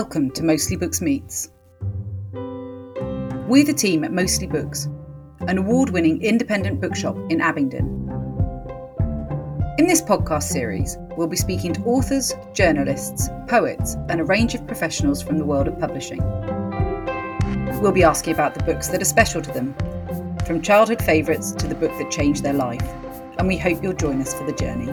Welcome to Mostly Books Meets. We're the team at Mostly Books, an award winning independent bookshop in Abingdon. In this podcast series, we'll be speaking to authors, journalists, poets, and a range of professionals from the world of publishing. We'll be asking about the books that are special to them, from childhood favourites to the book that changed their life, and we hope you'll join us for the journey.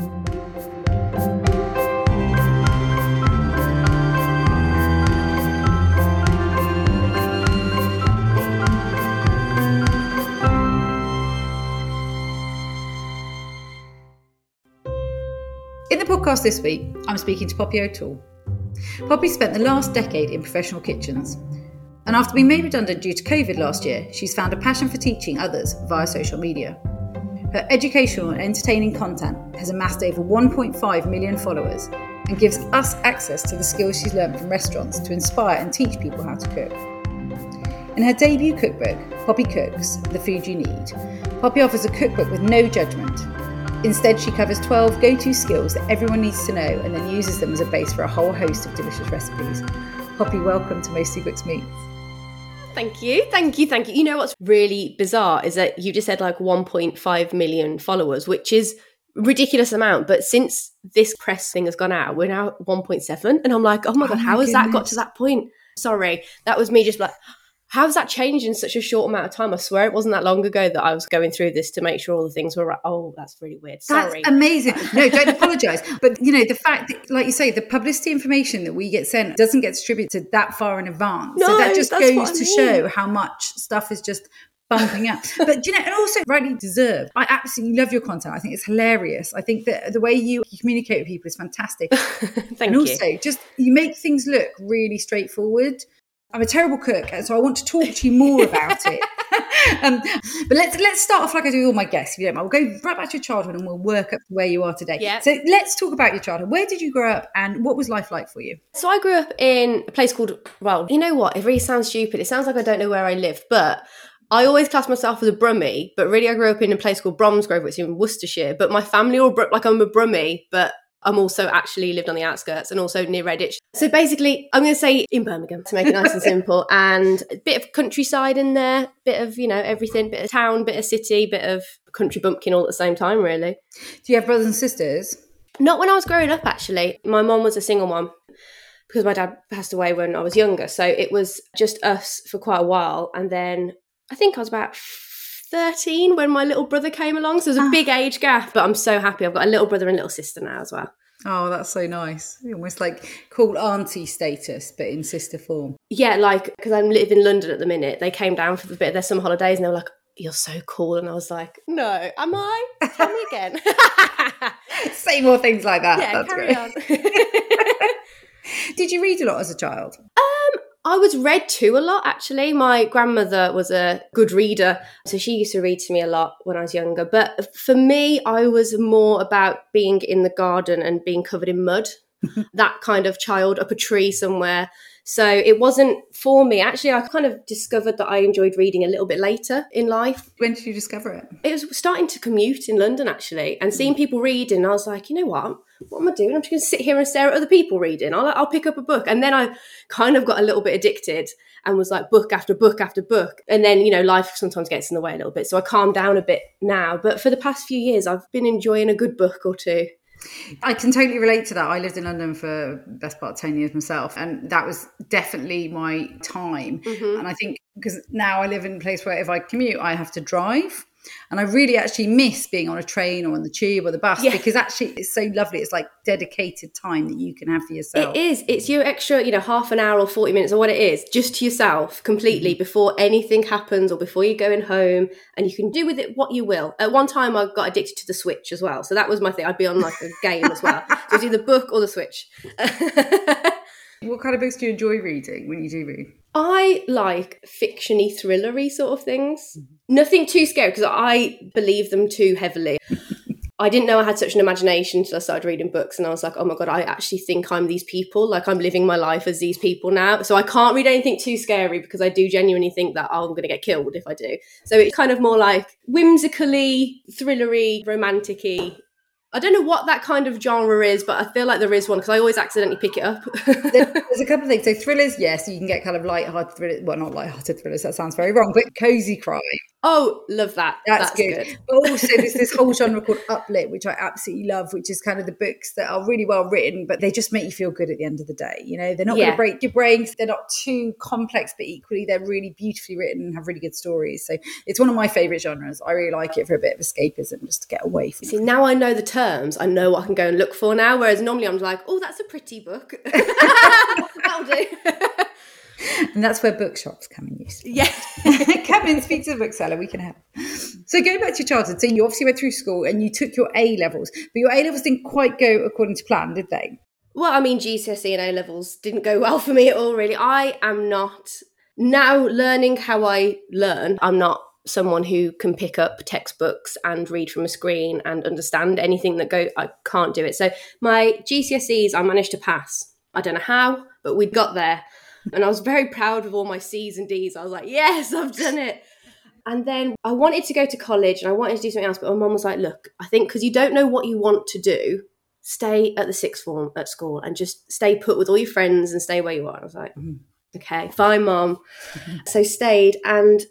In the podcast this week, I'm speaking to Poppy O'Toole. Poppy spent the last decade in professional kitchens, and after being made redundant due to COVID last year, she's found a passion for teaching others via social media. Her educational and entertaining content has amassed over 1.5 million followers and gives us access to the skills she's learned from restaurants to inspire and teach people how to cook. In her debut cookbook, Poppy Cooks The Food You Need, Poppy offers a cookbook with no judgment Instead, she covers 12 go to skills that everyone needs to know and then uses them as a base for a whole host of delicious recipes. Poppy, welcome to Mostly Books Meets. Thank you, thank you, thank you. You know what's really bizarre is that you just said like 1.5 million followers, which is ridiculous amount. But since this press thing has gone out, we're now 1.7, and I'm like, oh my oh god, how has that got to that point? Sorry, that was me just like, how's that changed in such a short amount of time? I swear it wasn't that long ago that I was going through this to make sure all the things were right. Oh, that's really weird. Sorry. That's amazing. No, don't apologize. But you know, the fact that, like you say, the publicity information that we get sent doesn't get distributed that far in advance. No, so that just goes to mean. show how much stuff is just bumping up. But you know, and also rightly deserved. I absolutely love your content. I think it's hilarious. I think that the way you communicate with people is fantastic. Thank you. and you. also just you make things look really straightforward. I'm a terrible cook, and so I want to talk to you more about it. um, but let's let's start off like I do with all my guests. If you don't mind, we'll go right back to your childhood and we'll work up to where you are today. Yeah. So let's talk about your childhood. Where did you grow up, and what was life like for you? So I grew up in a place called well, you know what? It really sounds stupid. It sounds like I don't know where I live, but I always class myself as a Brummie, but really I grew up in a place called Bromsgrove, which is in Worcestershire. But my family all like I'm a Brummie, but I'm also actually lived on the outskirts and also near Redditch. So basically, I'm going to say in Birmingham to make it nice and simple, and a bit of countryside in there, bit of you know everything, bit of town, bit of city, bit of country bumpkin all at the same time. Really. Do you have brothers and sisters? Not when I was growing up. Actually, my mom was a single mom because my dad passed away when I was younger. So it was just us for quite a while, and then I think I was about 13 when my little brother came along. So there's a oh. big age gap, but I'm so happy. I've got a little brother and little sister now as well. Oh, that's so nice. Almost like cool auntie status, but in sister form. Yeah, like because I live in London at the minute. They came down for a bit of their summer holidays and they were like, You're so cool. And I was like, No, am I? Tell me again. Say more things like that. Yeah, that's carry great. on. Did you read a lot as a child? Um, I was read to a lot actually. My grandmother was a good reader, so she used to read to me a lot when I was younger. But for me, I was more about being in the garden and being covered in mud. that kind of child up a tree somewhere. So it wasn't for me. Actually, I kind of discovered that I enjoyed reading a little bit later in life. When did you discover it? It was starting to commute in London actually and seeing mm. people reading. I was like, you know what? What am I doing? I'm just going to sit here and stare at other people reading. I'll, I'll pick up a book. And then I kind of got a little bit addicted and was like book after book after book. And then, you know, life sometimes gets in the way a little bit. So I calmed down a bit now. But for the past few years, I've been enjoying a good book or two. I can totally relate to that. I lived in London for best part of 10 years myself, and that was definitely my time. Mm-hmm. And I think because now I live in a place where if I commute, I have to drive. And I really actually miss being on a train or on the tube or the bus yeah. because actually it's so lovely. It's like dedicated time that you can have for yourself. It is. It's your extra, you know, half an hour or 40 minutes or what it is, just to yourself completely mm-hmm. before anything happens or before you're going home. And you can do with it what you will. At one time, I got addicted to the Switch as well. So that was my thing. I'd be on like a game as well. So it's either the book or the Switch. what kind of books do you enjoy reading when you do read? I like fictiony, thrillery sort of things. Mm-hmm. Nothing too scary because I believe them too heavily. I didn't know I had such an imagination until I started reading books, and I was like, oh my god, I actually think I'm these people. Like I'm living my life as these people now. So I can't read anything too scary because I do genuinely think that oh, I'm going to get killed if I do. So it's kind of more like whimsically, thrillery, romanticy. I don't know what that kind of genre is, but I feel like there is one because I always accidentally pick it up. There's a couple of things. So thrillers, yes, you can get kind of light-hearted thrillers. Well, not light-hearted thrillers. That sounds very wrong, but cozy crime. Oh, love that. That's, That's good. good. But also, there's this whole genre called uplit, which I absolutely love, which is kind of the books that are really well written, but they just make you feel good at the end of the day. You know, they're not yeah. going to break your brains. They're not too complex, but equally, they're really beautifully written and have really good stories. So it's one of my favorite genres. I really like it for a bit of escapism, just to get away from. See, it. now I know the terms. I know what I can go and look for now. Whereas normally I'm like, oh, that's a pretty book. That'll do. and that's where bookshops come in use. Yeah. come in, speak to the bookseller, we can help. So going back to your childhood, so you obviously went through school and you took your A levels, but your A levels didn't quite go according to plan, did they? Well, I mean, GCSE and A levels didn't go well for me at all, really. I am not now learning how I learn. I'm not someone who can pick up textbooks and read from a screen and understand anything that go I can't do it. So my GCSEs I managed to pass. I don't know how, but we got there. And I was very proud of all my C's and D's. I was like, yes, I've done it. And then I wanted to go to college and I wanted to do something else, but my mum was like, look, I think because you don't know what you want to do, stay at the sixth form at school and just stay put with all your friends and stay where you are. And I was like, mm. okay, fine, mum. so stayed and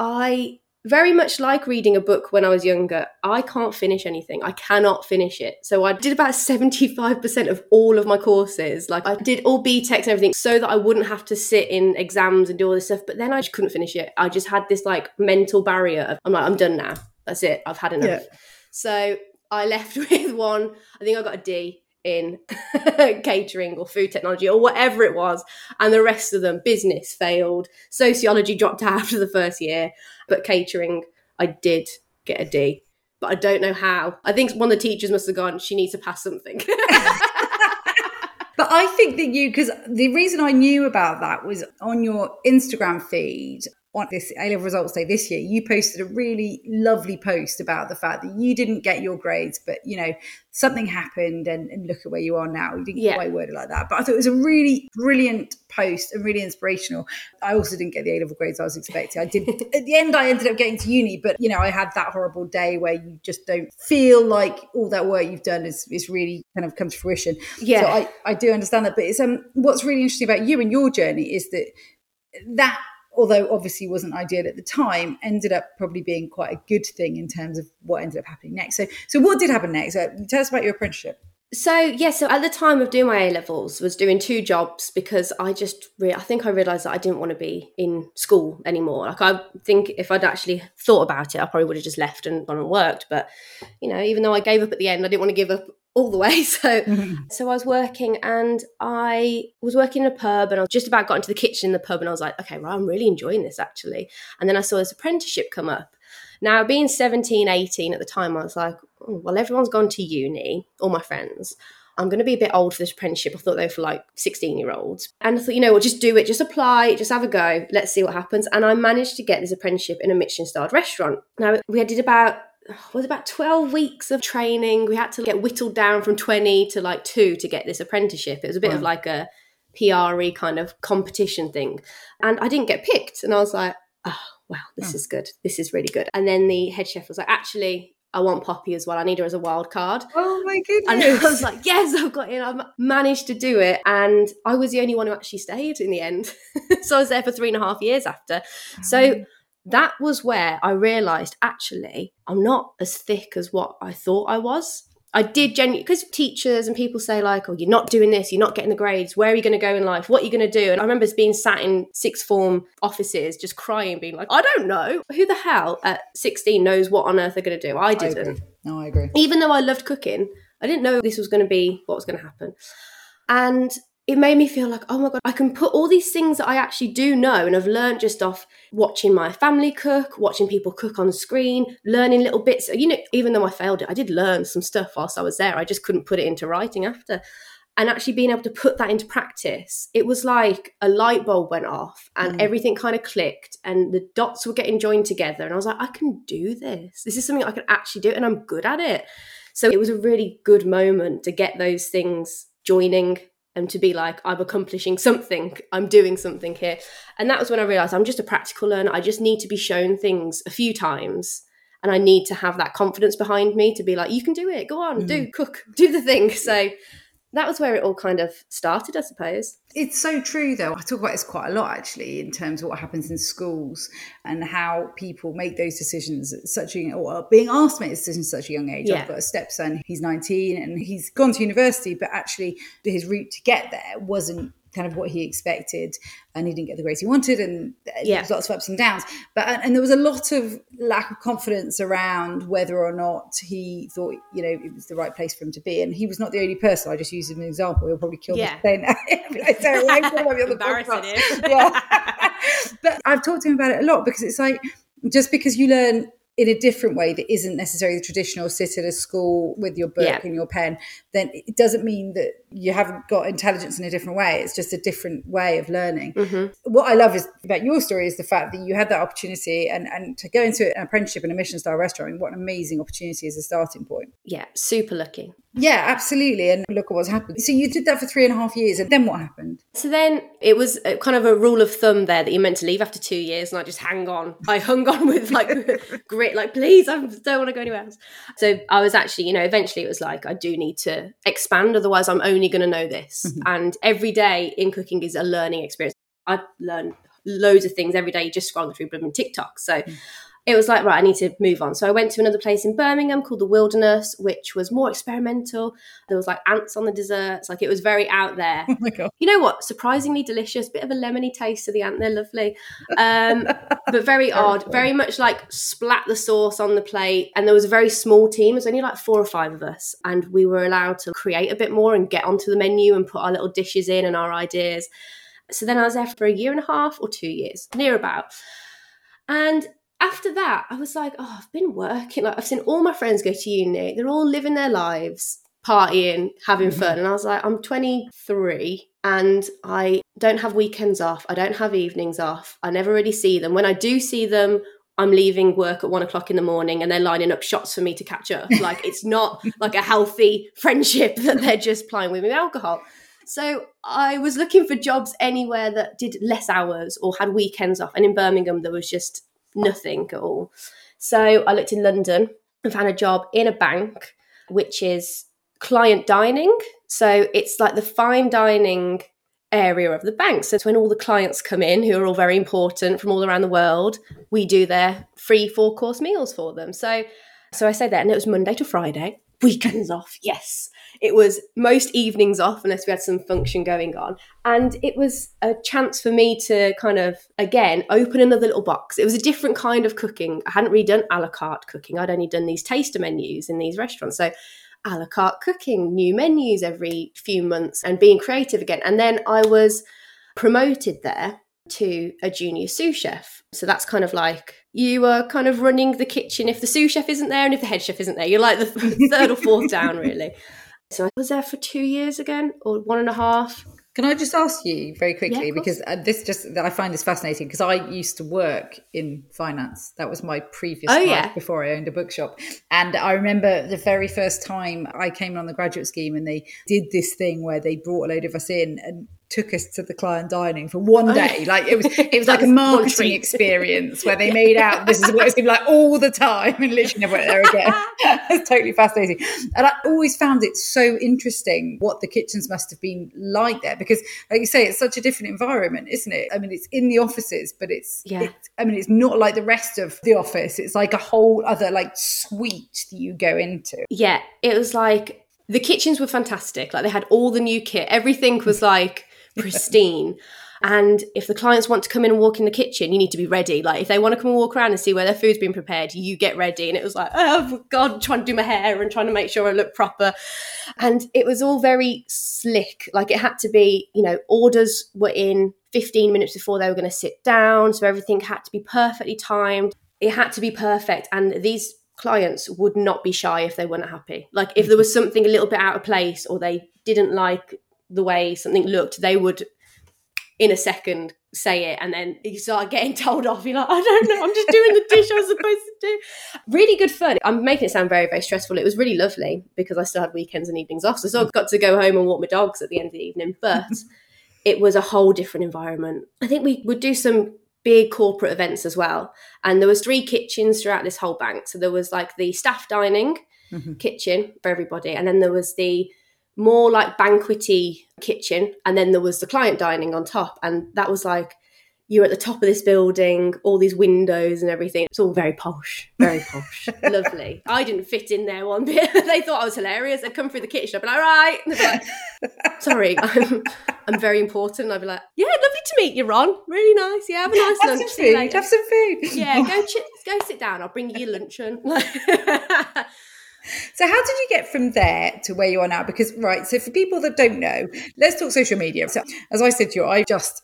I very much like reading a book when I was younger. I can't finish anything. I cannot finish it. So I did about 75% of all of my courses. Like I did all BTECs and everything so that I wouldn't have to sit in exams and do all this stuff. But then I just couldn't finish it. I just had this like mental barrier of, I'm like, I'm done now. That's it. I've had enough. Yeah. So I left with one. I think I got a D in catering or food technology or whatever it was. And the rest of them, business failed, sociology dropped out after the first year, but catering, I did get a D. But I don't know how. I think one of the teachers must have gone, she needs to pass something. But I think that you, because the reason I knew about that was on your Instagram feed on this A level results day this year, you posted a really lovely post about the fact that you didn't get your grades, but you know, something happened and, and look at where you are now. You didn't yeah. quite word it like that. But I thought it was a really brilliant post and really inspirational. I also didn't get the A level grades I was expecting. I did at the end I ended up getting to uni, but you know, I had that horrible day where you just don't feel like all that work you've done is, is really kind of come to fruition. Yeah. So I, I do understand that. But it's um what's really interesting about you and your journey is that that although obviously wasn't ideal at the time, ended up probably being quite a good thing in terms of what ended up happening next. So, so what did happen next? Uh, tell us about your apprenticeship. So yeah, so at the time of doing my A levels, was doing two jobs because I just re- I think I realised that I didn't want to be in school anymore. Like I think if I'd actually thought about it, I probably would have just left and gone and worked. But you know, even though I gave up at the end, I didn't want to give up all the way. So mm-hmm. so I was working and I was working in a pub and I was just about got into the kitchen in the pub and I was like, okay, well, I'm really enjoying this actually. And then I saw this apprenticeship come up. Now, being 17, 18 at the time, I was like, oh, well, everyone's gone to uni, all my friends. I'm going to be a bit old for this apprenticeship. I thought they were for like 16 year olds. And I thought, you know, we'll just do it, just apply, just have a go. Let's see what happens. And I managed to get this apprenticeship in a Michelin starred restaurant. Now, we did about was about 12 weeks of training. We had to get whittled down from 20 to like two to get this apprenticeship. It was a bit wow. of like a PRE kind of competition thing. And I didn't get picked. And I was like, oh, wow, this oh. is good. This is really good. And then the head chef was like, actually, I want Poppy as well. I need her as a wild card. Oh my goodness. And I was like, yes, I've got it. I've managed to do it. And I was the only one who actually stayed in the end. so I was there for three and a half years after. So that was where I realized actually I'm not as thick as what I thought I was. I did genuinely because teachers and people say like, "Oh, you're not doing this. You're not getting the grades. Where are you going to go in life? What are you going to do?" And I remember being sat in sixth form offices, just crying, being like, "I don't know. Who the hell at 16 knows what on earth they're going to do? I didn't. I no, I agree. Even though I loved cooking, I didn't know this was going to be what was going to happen. And it made me feel like, oh my God, I can put all these things that I actually do know and I've learned just off watching my family cook, watching people cook on screen, learning little bits. You know, even though I failed it, I did learn some stuff whilst I was there. I just couldn't put it into writing after. And actually being able to put that into practice, it was like a light bulb went off and mm. everything kind of clicked and the dots were getting joined together. And I was like, I can do this. This is something I can actually do and I'm good at it. So it was a really good moment to get those things joining and to be like i'm accomplishing something i'm doing something here. And that was when i realized i'm just a practical learner. I just need to be shown things a few times. And I need to have that confidence behind me to be like, you can do it, go on, mm. do cook, do the thing. So that was where it all kind of started, I suppose. It's so true, though. I talk about this quite a lot, actually, in terms of what happens in schools and how people make those decisions at such a or being asked to make decisions at such a young age. Yeah. I've got a stepson; he's 19 and he's gone to university, but actually, his route to get there wasn't kind of what he expected and he didn't get the grades he wanted and yeah. lots of ups and downs. But and there was a lot of lack of confidence around whether or not he thought you know it was the right place for him to be. And he was not the only person. I just used as an example. He'll probably kill yeah. me saying that. Yeah. But I've talked to him about it a lot because it's like just because you learn in a different way that isn't necessarily the traditional sit at a school with your book yeah. and your pen, then it doesn't mean that you haven't got intelligence in a different way. It's just a different way of learning. Mm-hmm. What I love is about your story is the fact that you had that opportunity and, and to go into an apprenticeship in a Michelin star restaurant. What an amazing opportunity as a starting point. Yeah, super lucky. Yeah, absolutely. And look at what's happened. So you did that for three and a half years, and then what happened? So then it was kind of a rule of thumb there that you're meant to leave after two years, and I just hang on. I hung on with like grit, like please, I don't want to go anywhere else. So I was actually, you know, eventually it was like I do need to expand, otherwise I'm only going to know this. Mm-hmm. And every day in cooking is a learning experience. I learn loads of things every day just scrolling through blooming TikTok. So. Mm it was like, right, I need to move on. So I went to another place in Birmingham called the Wilderness, which was more experimental. There was like ants on the desserts. Like it was very out there. Oh. You know what? Surprisingly delicious. Bit of a lemony taste to the ant. They're lovely. Um, but very odd. Very much like splat the sauce on the plate. And there was a very small team. It was only like four or five of us. And we were allowed to create a bit more and get onto the menu and put our little dishes in and our ideas. So then I was there for a year and a half or two years, near about. And after that, I was like, oh, I've been working. Like I've seen all my friends go to uni. They're all living their lives, partying, having mm-hmm. fun. And I was like, I'm 23 and I don't have weekends off. I don't have evenings off. I never really see them. When I do see them, I'm leaving work at one o'clock in the morning and they're lining up shots for me to catch up. Like it's not like a healthy friendship that they're just playing with me alcohol. So I was looking for jobs anywhere that did less hours or had weekends off. And in Birmingham, there was just nothing at all. So I looked in London and found a job in a bank, which is client dining. So it's like the fine dining area of the bank. So when all the clients come in, who are all very important from all around the world, we do their free four course meals for them. So so I said that, and it was Monday to Friday, weekends off, yes. It was most evenings off unless we had some function going on. And it was a chance for me to kind of, again, open another little box. It was a different kind of cooking. I hadn't really done a la carte cooking, I'd only done these taster menus in these restaurants. So, a la carte cooking, new menus every few months, and being creative again. And then I was promoted there to a junior sous chef. So that's kind of like you are kind of running the kitchen if the sous chef isn't there and if the head chef isn't there. You're like the third or fourth down, really. So I was there for two years again, or one and a half. Can I just ask you very quickly yeah, because uh, this just I find this fascinating because I used to work in finance. That was my previous oh, life yeah. before I owned a bookshop. And I remember the very first time I came on the graduate scheme and they did this thing where they brought a load of us in and took us to the client dining for one oh. day. Like it was, it was like a marketing experience where they made out this is what it's going to be like all the time, and literally never went there again. it's totally fascinating, and I always found it so interesting what the kitchens must have been like there because, like you say, it's such a different environment, isn't it? I mean, it's in the offices, but it's yeah. It's, I mean, it's not like the rest of the office. It's like a whole other like suite that you go into. Yeah, it was like the kitchens were fantastic. Like they had all the new kit. Everything was like pristine. And if the clients want to come in and walk in the kitchen, you need to be ready. Like if they want to come and walk around and see where their food's been prepared, you get ready. And it was like, oh God, trying to do my hair and trying to make sure I look proper. And it was all very slick. Like it had to be, you know, orders were in 15 minutes before they were going to sit down. So everything had to be perfectly timed. It had to be perfect. And these clients would not be shy if they weren't happy. Like if there was mm-hmm. something a little bit out of place or they didn't like the way something looked, they would in a second say it and then you start getting told off. You're like, I don't know, I'm just doing the dish I was supposed to do. Really good fun. I'm making it sound very, very stressful. It was really lovely because I still had weekends and evenings off. So I still got to go home and walk my dogs at the end of the evening. But it was a whole different environment. I think we would do some big corporate events as well. And there was three kitchens throughout this whole bank. So there was like the staff dining Mhm. kitchen for everybody, and then there was the more like banquety kitchen, and then there was the client dining on top. And that was like you're at the top of this building, all these windows and everything. It's all very posh, very posh, lovely. I didn't fit in there one bit. they thought I was hilarious. I'd come through the kitchen. I'd be like, all right. And they'd be like, Sorry, I'm, I'm very important. I'd be like, yeah, lovely to meet you, Ron. Really nice. Yeah, have a nice Have lunch. some food. Have some food. Yeah, go ch- go sit down. I'll bring you your luncheon. So, how did you get from there to where you are now? Because, right, so for people that don't know, let's talk social media. So, as I said to you, I just,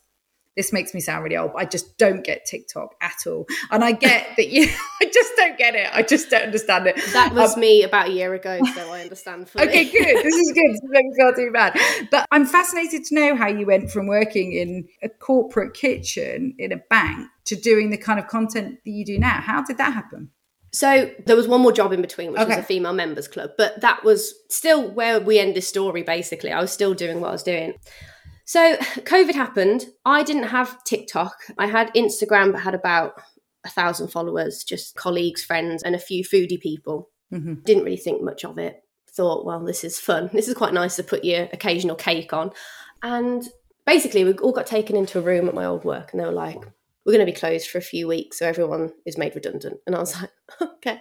this makes me sound really old, but I just don't get TikTok at all. And I get that you, I just don't get it. I just don't understand it. that was Um, me about a year ago, so I understand fully. Okay, good. This is good. This makes me feel too bad. But I'm fascinated to know how you went from working in a corporate kitchen in a bank to doing the kind of content that you do now. How did that happen? So there was one more job in between, which was a female members club, but that was still where we end this story. Basically, I was still doing what I was doing. So COVID happened. I didn't have TikTok. I had Instagram, but had about a thousand followers, just colleagues, friends, and a few foodie people. Mhm. Didn't really think much of it. Thought, well, this is fun. This is quite nice to put your occasional cake on. And basically, we all got taken into a room at my old work, and they were like, "We're going to be closed for a few weeks, so everyone is made redundant." And I was like, "Okay."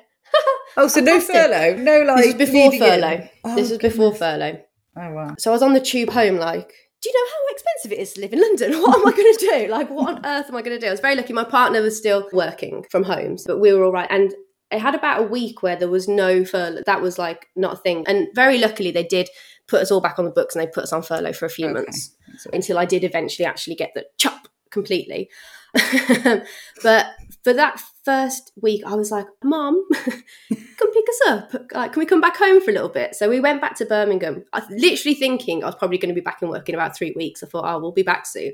Oh, so no furlough, no like this was before furlough. Oh, this was before furlough. Oh wow. So I was on the tube home, like, do you know how expensive it is to live in London? What am I going to do? Like, what on earth am I going to do? I was very lucky. My partner was still working from home, but we were all right. And it had about a week where there was no furlough. That was like not a thing. And very luckily, they did put us all back on the books and they put us on furlough for a few Okay. months until I did eventually actually get the chop completely. but for that first week, I was like, Mom, come pick us up. Like, can we come back home for a little bit? So we went back to Birmingham. I was literally thinking I was probably going to be back in work in about three weeks. I thought, oh, we'll be back soon.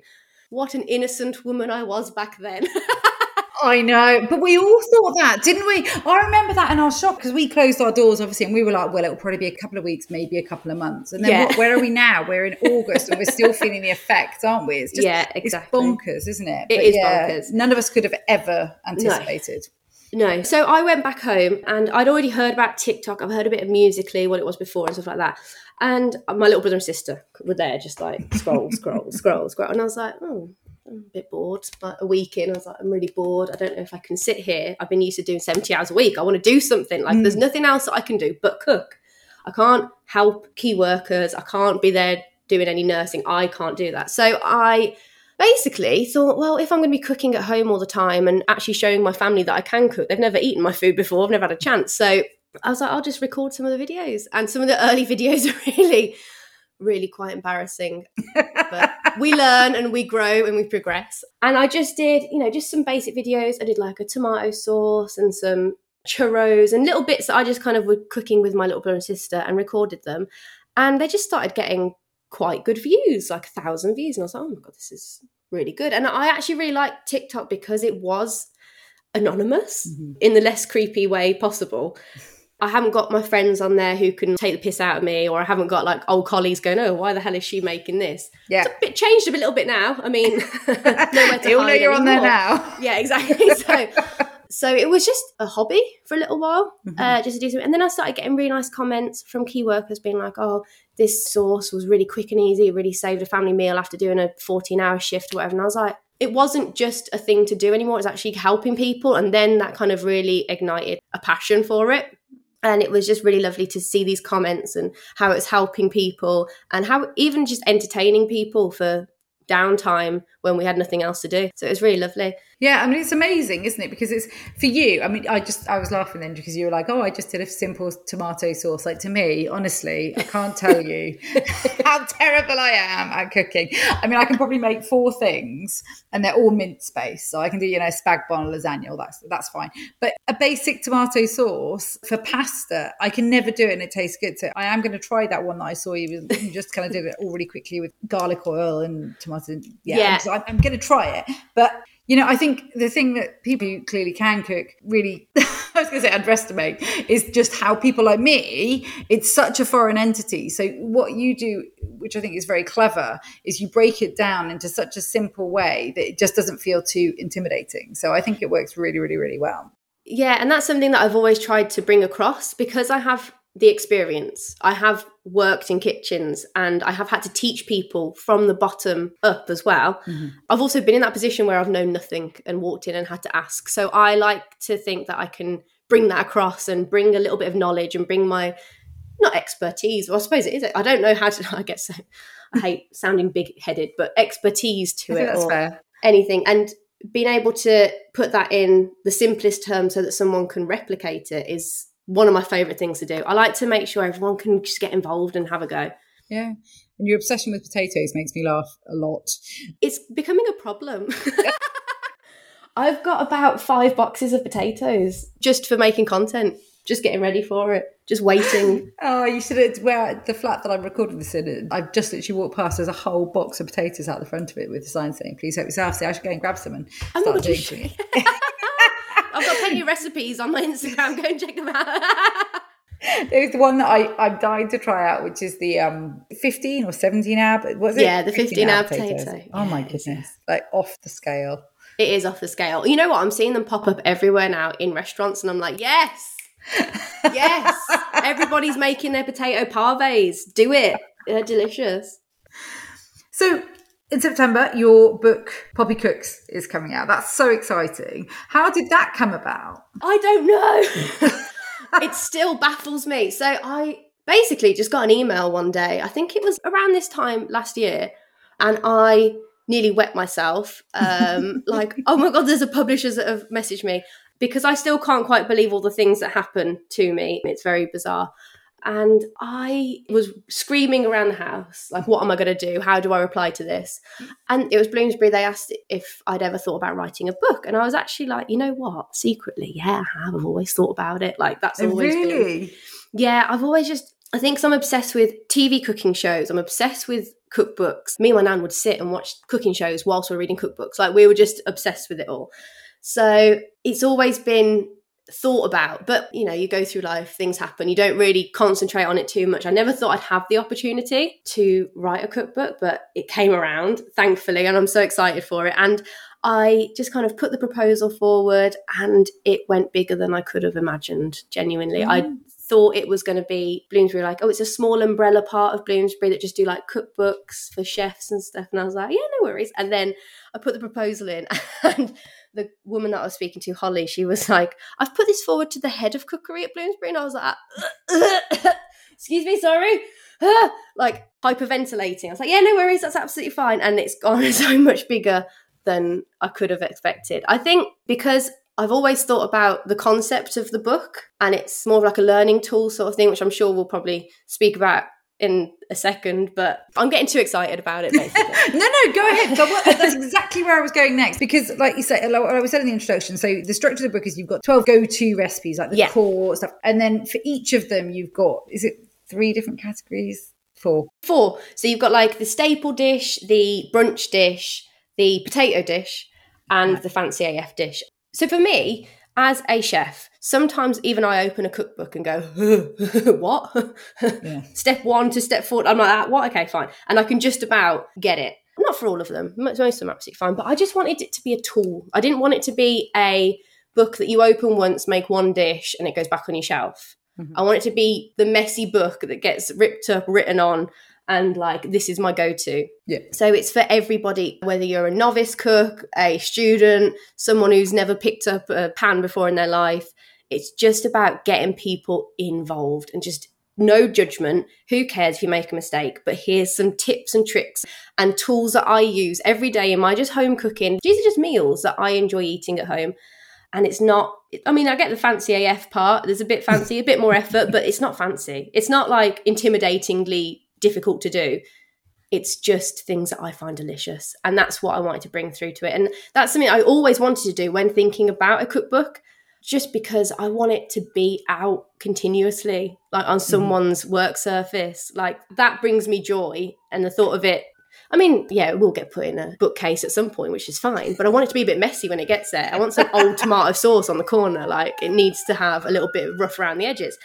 What an innocent woman I was back then. I know, but we all thought that, didn't we? I remember that in our shop because we closed our doors, obviously, and we were like, well, it'll probably be a couple of weeks, maybe a couple of months. And then Yeah. what, where are we now? We're in August and we're still feeling the effects, aren't we? It's just yeah, exactly. it's bonkers, isn't it? It is bonkers. None of us could have ever anticipated. No. So I went back home and I'd already heard about TikTok. I've heard a bit of Musical.ly what it was before and stuff like that. And my little brother and sister were there just like scroll, scroll, scroll, scroll. And I was like, oh, I'm a bit bored. But a week in, I was like, I'm really bored. I don't know if I can sit here. I've been used to doing 70 hours a week. I want to do something. Like there's mm. nothing else that I can do but cook. I can't help key workers. I can't be there doing any nursing. I can't do that. So I basically thought, well, if I'm going to be cooking at home all the time and actually showing my family that I can cook, they've never eaten my food before, I've never had a chance. So I was like, I'll just record some of the videos. And some of the early videos are really, really quite embarrassing. But we learn and we grow and we progress. And I just did, you know, just some basic videos. I did like a tomato sauce and some churros and little bits that I just kind of were cooking with my little brother and sister and recorded them. And they just started getting quite good views, like a thousand views. And I was like, oh my God, this is really good. And I actually really liked TikTok because it was anonymous Mhm. in the less creepy way possible. I haven't got my friends on there who can take the piss out of me, or I haven't got like old colleagues going, "Oh, why the hell is she making this?" Yeah. It's a bit changed a little bit now. I mean, nowhere to They all know you're on there now. Yeah, exactly. so, so it was just a hobby for a little while, Mhm. uh, just to do something. And then I started getting really nice comments from key workers being like, "Oh, this sauce was really quick and easy. It really saved a family meal after doing a 14-hour shift, or whatever." And I was like, it wasn't just a thing to do anymore. It was actually helping people, and then that kind of really ignited a passion for it. And it was just really lovely to see these comments and how it's helping people, and how even just entertaining people for downtime when we had nothing else to do. So it was really lovely. Yeah, I mean it's amazing, isn't it? Because it's for you. I mean, I just I was laughing then because you were like, "Oh, I just did a simple tomato sauce." Like to me, honestly, I can't tell you how terrible I am at cooking. I mean, I can probably make four things, and they're all mince based, so I can do you know spag bol lasagna. All that's that's fine. But a basic tomato sauce for pasta, I can never do it, and it tastes good. So I am going to try that one that I saw you. You just kind of did it all really quickly with garlic oil and tomato. Yeah, Yeah. so I'm, I'm going to try it, but You know, I think the thing that people who clearly can cook really, I was going to say underestimate, is just how people like me, it's such a foreign entity. So, what you do, which I think is very clever, is you break it down into such a simple way that it just doesn't feel too intimidating. So, I think it works really, really, really well. Yeah, and that's something that I've always tried to bring across because I have the experience. I have worked in kitchens and I have had to teach people from the bottom up as well. Mm-hmm. I've also been in that position where I've known nothing and walked in and had to ask. So I like to think that I can bring that across and bring a little bit of knowledge and bring my not expertise, well, I suppose it is. I don't know how to, I guess I hate sounding big headed, but expertise to it or fair. anything. And being able to put that in the simplest terms so that someone can replicate it is one of my favorite things to do. I like to make sure everyone can just get involved and have a go. Yeah. And your obsession with potatoes makes me laugh a lot. It's becoming a problem. I've got about five boxes of potatoes just for making content, just getting ready for it, just waiting. oh, you should have, where the flat that I'm recording this in, I've just literally walked past, there's a whole box of potatoes out the front of it with a sign saying, please help yourself. So I should go and grab some and oh start doing it. I've plenty of recipes on my Instagram. Go and check them out. There's the one that I, I'm dying to try out, which is the um 15 or 17 ab. Was it? Yeah, the 15, 15 ab potato. potato. Oh my goodness. Like off the scale. It is off the scale. You know what? I'm seeing them pop up everywhere now in restaurants, and I'm like, yes, yes. Everybody's making their potato pavés. Do it. They're delicious. So in September, your book, Poppy Cooks, is coming out. That's so exciting. How did that come about? I don't know. it still baffles me. So I basically just got an email one day. I think it was around this time last year. And I nearly wet myself. Um, like, oh my God, there's a publishers that have messaged me because I still can't quite believe all the things that happen to me. It's very bizarre. And I was screaming around the house, like, what am I going to do? How do I reply to this? And it was Bloomsbury. They asked if I'd ever thought about writing a book. And I was actually like, you know what? Secretly, yeah, I have. I've always thought about it. Like, that's oh, always really? Been... Yeah, I've always just, I think I'm obsessed with TV cooking shows. I'm obsessed with cookbooks. Me and my nan would sit and watch cooking shows whilst we we're reading cookbooks. Like, we were just obsessed with it all. So it's always been thought about but you know you go through life things happen you don't really concentrate on it too much. I never thought i'd have the opportunity to write a cookbook but it came around thankfully and i'm so excited for it. And i just kind of put the proposal forward and it went bigger than i could have imagined genuinely. Mm. i thought it was going to be bloomsbury like oh it's a small umbrella part of bloomsbury that just do like cookbooks for chefs and stuff and i was like yeah no worries. And then i put the proposal in and the woman that I was speaking to, Holly, she was like, I've put this forward to the head of cookery at Bloomsbury. And I was like, uh, uh, uh, excuse me, sorry. like hyperventilating. I was like, yeah, no worries, that's absolutely fine. And it's gone so much bigger than I could have expected. I think because I've always thought about the concept of the book and it's more like a learning tool sort of thing, which I'm sure we'll probably speak about in a second, but I'm getting too excited about it. Basically. no, no, go ahead. That's exactly where I was going next because, like you said, like I was said in the introduction. So the structure of the book is you've got 12 go-to recipes, like the yeah. core stuff, and then for each of them, you've got is it three different categories? Four. Four. So you've got like the staple dish, the brunch dish, the potato dish, and the fancy AF dish. So for me, as a chef, sometimes even I open a cookbook and go, what? Yeah. step one to step four. I'm like. Ah, what? Okay, fine. And I can just about get it. Not for all of them. Most of them are absolutely fine. But I just wanted it to be a tool. I didn't want it to be a book that you open once, make one dish, and it goes back on your shelf. Mm-hmm. I want it to be the messy book that gets ripped up, written on, and like this is my go-to. Yeah. So it's for everybody, whether you're a novice cook, a student, someone who's never picked up a pan before in their life. It's just about getting people involved and just no judgment. Who cares if you make a mistake? But here's some tips and tricks and tools that I use every day in my just home cooking. These are just meals that I enjoy eating at home. And it's not, I mean, I get the fancy AF part. There's a bit fancy, a bit more effort, but it's not fancy. It's not like intimidatingly difficult to do. It's just things that I find delicious. And that's what I wanted to bring through to it. And that's something I always wanted to do when thinking about a cookbook, just because I want it to be out continuously, like on mm-hmm. someone's mm. work surface. Like that brings me joy. And the thought of it, I mean, yeah, it will get put in a bookcase at some point, which is fine, but I want it to be a bit messy when it gets there. I want some old tomato sauce on the corner. Like it needs to have a little bit rough around the edges.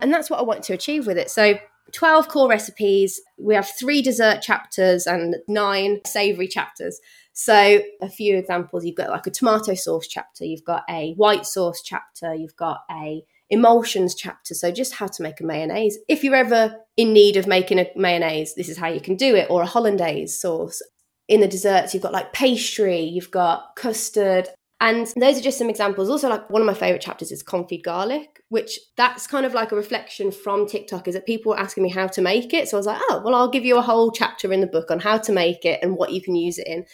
And that's what I want to achieve with it. So 12 core recipes. We have three dessert chapters and nine savory chapters. So, a few examples you've got like a tomato sauce chapter, you've got a white sauce chapter, you've got a emulsions chapter. So, just how to make a mayonnaise. If you're ever in need of making a mayonnaise, this is how you can do it, or a hollandaise sauce. In the desserts, you've got like pastry, you've got custard, and those are just some examples. Also, like one of my favorite chapters is confit garlic, which that's kind of like a reflection from TikTok is that people were asking me how to make it. So I was like, oh, well, I'll give you a whole chapter in the book on how to make it and what you can use it in.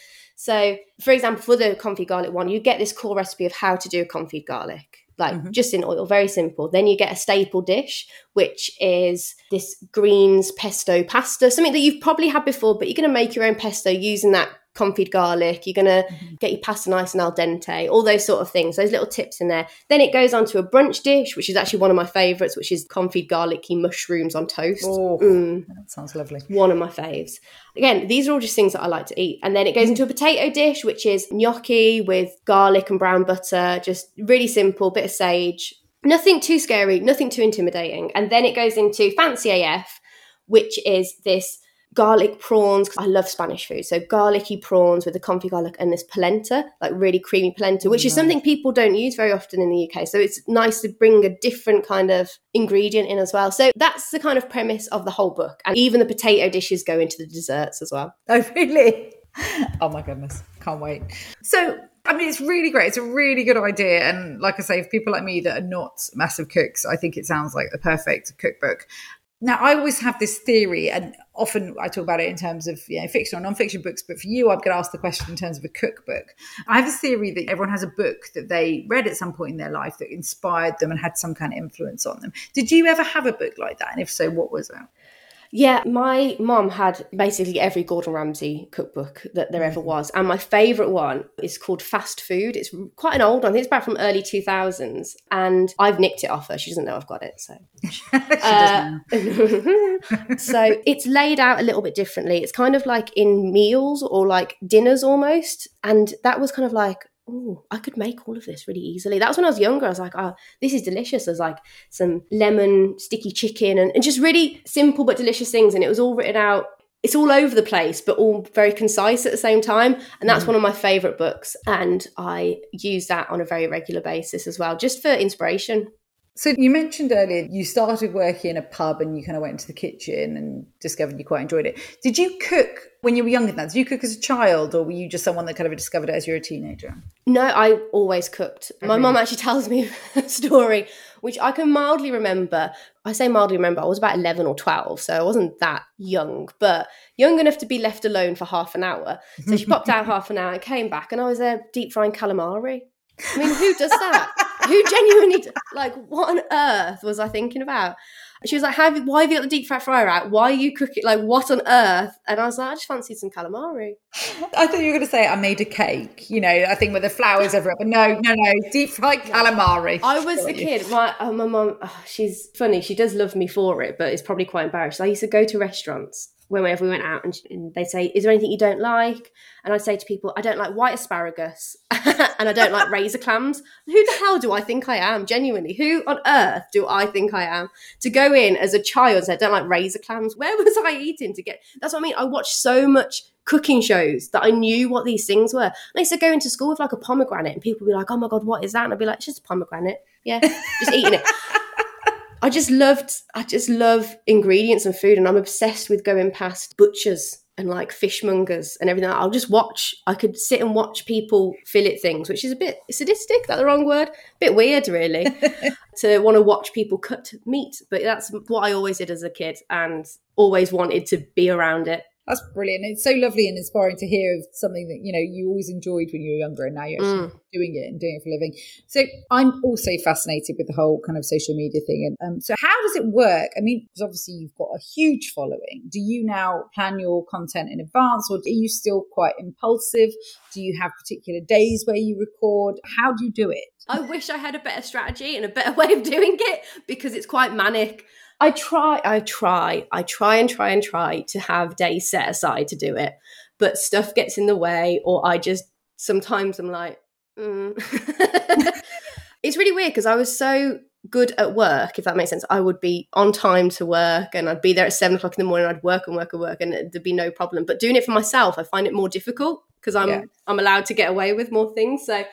So, for example, for the confit garlic one, you get this core recipe of how to do a confit garlic, like mm-hmm. just in oil, very simple. Then you get a staple dish, which is this greens pesto pasta, something that you've probably had before, but you're going to make your own pesto using that confit garlic. You're going to mm-hmm. get your pasta nice and al dente, all those sort of things, those little tips in there. Then it goes on to a brunch dish, which is actually one of my favourites, which is confit garlicky mushrooms on toast. Oh, mm. that sounds lovely. One of my faves. Again, these are all just things that I like to eat. And then it goes into a potato dish, which is gnocchi with garlic and brown butter, just really simple, bit of sage. Nothing too scary, nothing too intimidating. And then it goes into fancy AF, which is this garlic prawns. I love Spanish food. So garlicky prawns with the confit garlic and this polenta, like really creamy polenta, which is something people don't use very often in the UK. So it's nice to bring a different kind of ingredient in as well. So that's the kind of premise of the whole book. And even the potato dishes go into the desserts as well. Oh, really? Oh my goodness. Can't wait. So I mean, it's really great. It's a really good idea. And like I say, for people like me that are not massive cooks, I think it sounds like the perfect cookbook. Now, I always have this theory, and often I talk about it in terms of you know, fiction or non-fiction books. But for you, I'm going to ask the question in terms of a cookbook. I have a theory that everyone has a book that they read at some point in their life that inspired them and had some kind of influence on them. Did you ever have a book like that? And if so, what was it? Yeah, my mom had basically every Gordon Ramsay cookbook that there ever mm. was. And my favourite one is called Fast Food. It's quite an old one. I think it's back from early 2000s. And I've nicked it off her. She doesn't know I've got it. So, uh, so it's laid out a little bit differently. It's kind of like in meals or like dinners almost. And that was kind of like, oh, I could make all of this really easily. That was when I was younger. I was like, oh, this is delicious. There's like some lemon sticky chicken and, and just really simple but delicious things. And it was all written out. It's all over the place, but all very concise at the same time. And that's mm. one of my favorite books. And I use that on a very regular basis as well, just for inspiration. So you mentioned earlier you started working in a pub and you kind of went into the kitchen and discovered you quite enjoyed it. Did you cook when you were younger than that? Did you cook as a child or were you just someone that kind of discovered it as you were a teenager? No, I always cooked. My mum actually tells me a story which I can mildly remember. I say mildly remember, I was about 11 or 12, so I wasn't that young, but young enough to be left alone for half an hour. So she popped out half an hour and came back and I was there deep frying calamari. I mean, who does that? Who genuinely like what on earth was I thinking about? she was like, have, "Why have you got the deep fat fryer out? Why are you cooking? Like, what on earth?" And I was like, "I just fancied some calamari." I thought you were going to say I made a cake. You know, I think with the flowers everywhere, but no, no, no, deep fried calamari. I was a kid. My uh, my mom, oh, she's funny. She does love me for it, but it's probably quite embarrassed. I used to go to restaurants whenever we went out and, and they say, Is there anything you don't like? And I'd say to people, I don't like white asparagus and I don't like razor clams. Who the hell do I think I am? Genuinely, who on earth do I think I am to go in as a child and say, I don't like razor clams? Where was I eating to get? That's what I mean. I watched so much cooking shows that I knew what these things were. And I used to go into school with like a pomegranate and people would be like, Oh my God, what is that? And I'd be like, It's just a pomegranate. Yeah, just eating it. I just loved, I just love ingredients and food, and I'm obsessed with going past butchers and like fishmongers and everything. I'll just watch. I could sit and watch people fillet things, which is a bit sadistic. That the wrong word? A bit weird, really, to want to watch people cut meat. But that's what I always did as a kid, and always wanted to be around it. That's brilliant. It's so lovely and inspiring to hear of something that, you know, you always enjoyed when you were younger and now you're actually mm. doing it and doing it for a living. So I'm also fascinated with the whole kind of social media thing. And um, so how does it work? I mean, because obviously you've got a huge following. Do you now plan your content in advance or are you still quite impulsive? Do you have particular days where you record? How do you do it? I wish I had a better strategy and a better way of doing it because it's quite manic. I try, I try, I try and try and try to have days set aside to do it. but stuff gets in the way, or I just sometimes I'm like, mm. it's really weird because I was so good at work, if that makes sense. I would be on time to work and I'd be there at seven o'clock in the morning. I'd work and work and work, and there'd be no problem. But doing it for myself, I find it more difficult because I'm yeah. I'm allowed to get away with more things. So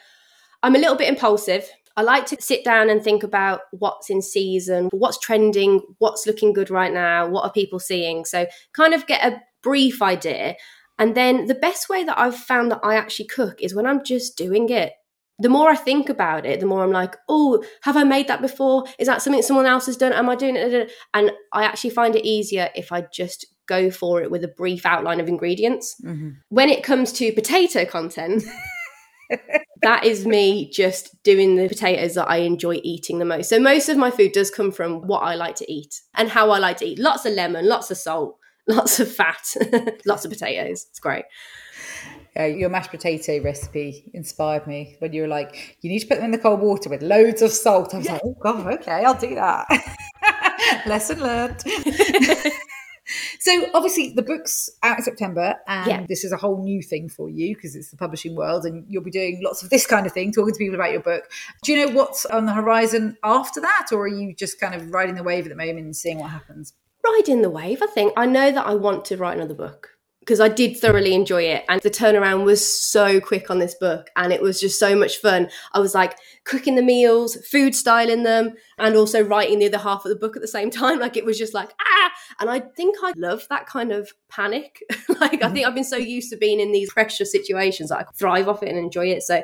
I'm a little bit impulsive. I like to sit down and think about what's in season, what's trending, what's looking good right now, what are people seeing. So kind of get a brief idea. And then the best way that I've found that I actually cook is when I'm just doing it the more I think about it, the more I'm like, oh, have I made that before? Is that something someone else has done? Am I doing it? And I actually find it easier if I just go for it with a brief outline of ingredients. Mm-hmm. When it comes to potato content, that is me just doing the potatoes that I enjoy eating the most. So most of my food does come from what I like to eat and how I like to eat. Lots of lemon, lots of salt, lots of fat, lots of potatoes. It's great. Uh, your mashed potato recipe inspired me when you were like, you need to put them in the cold water with loads of salt. I was like, oh god, okay, I'll do that. Lesson learned. So obviously the book's out in September, and yeah. this is a whole new thing for you because it's the publishing world, and you'll be doing lots of this kind of thing, talking to people about your book. Do you know what's on the horizon after that, or are you just kind of riding the wave at the moment and seeing what happens? Riding the wave, I think. I know that I want to write another book because I did thoroughly enjoy it. And the turnaround was so quick on this book and it was just so much fun. I was like cooking the meals, food styling them, and also writing the other half of the book at the same time. Like it was just like, ah. And I think I love that kind of panic. like I think I've been so used to being in these pressure situations that I thrive off it and enjoy it. So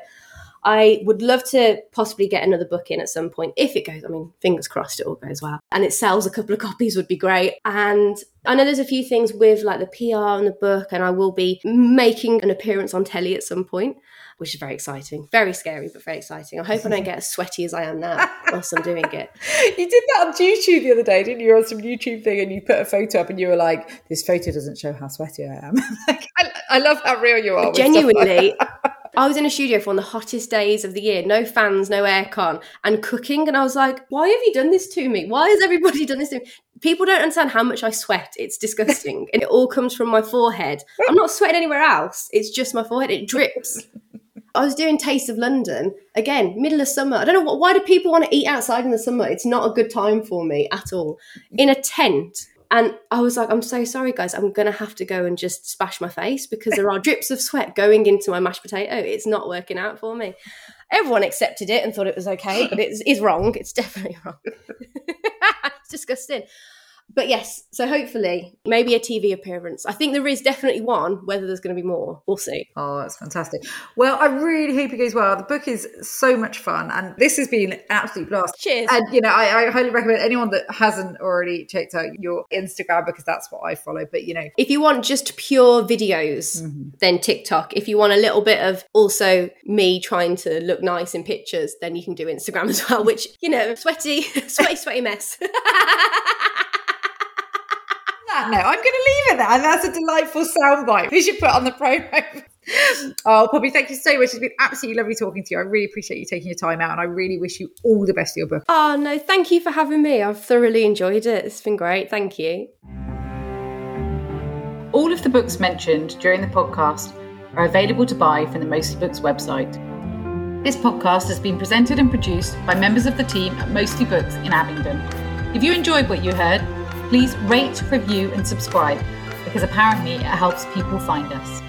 I would love to possibly get another book in at some point if it goes. I mean, fingers crossed it all goes well. And it sells a couple of copies would be great. And I know there's a few things with like the PR and the book, and I will be making an appearance on telly at some point, which is very exciting. Very scary, but very exciting. I hope I don't get as sweaty as I am now whilst I'm doing it. You did that on YouTube the other day, didn't you? On some YouTube thing, and you put a photo up, and you were like, "This photo doesn't show how sweaty I am." like, I, I, love how real you are. Genuinely. I was in a studio for one of the hottest days of the year, no fans, no aircon, and cooking. And I was like, why have you done this to me? Why has everybody done this to me? People don't understand how much I sweat. It's disgusting. and it all comes from my forehead. I'm not sweating anywhere else. It's just my forehead. It drips. I was doing Taste of London again, middle of summer. I don't know why do people want to eat outside in the summer? It's not a good time for me at all. In a tent and I was like, I'm so sorry, guys. I'm going to have to go and just splash my face because there are drips of sweat going into my mashed potato. It's not working out for me. Everyone accepted it and thought it was okay, but it is wrong. It's definitely wrong. it's disgusting but yes, so hopefully maybe a TV appearance. I think there is definitely one. Whether there's going to be more, we'll see. Oh, that's fantastic. Well, I really hope it goes well. The book is so much fun, and this has been absolute blast. Cheers. And you know, I, I highly recommend anyone that hasn't already checked out your Instagram because that's what I follow. But you know, if you want just pure videos, mm-hmm. then TikTok. If you want a little bit of also me trying to look nice in pictures, then you can do Instagram as well. Which you know, sweaty, sweaty, sweaty mess. that note. I'm going to leave it there. And that's a delightful soundbite we should put on the promo. oh, Poppy, thank you so much. It's been absolutely lovely talking to you. I really appreciate you taking your time out and I really wish you all the best for your book. Oh, no, thank you for having me. I've thoroughly enjoyed it. It's been great. Thank you. All of the books mentioned during the podcast are available to buy from the Mostly Books website. This podcast has been presented and produced by members of the team at Mostly Books in Abingdon. If you enjoyed what you heard, please rate, review, and subscribe because apparently it helps people find us.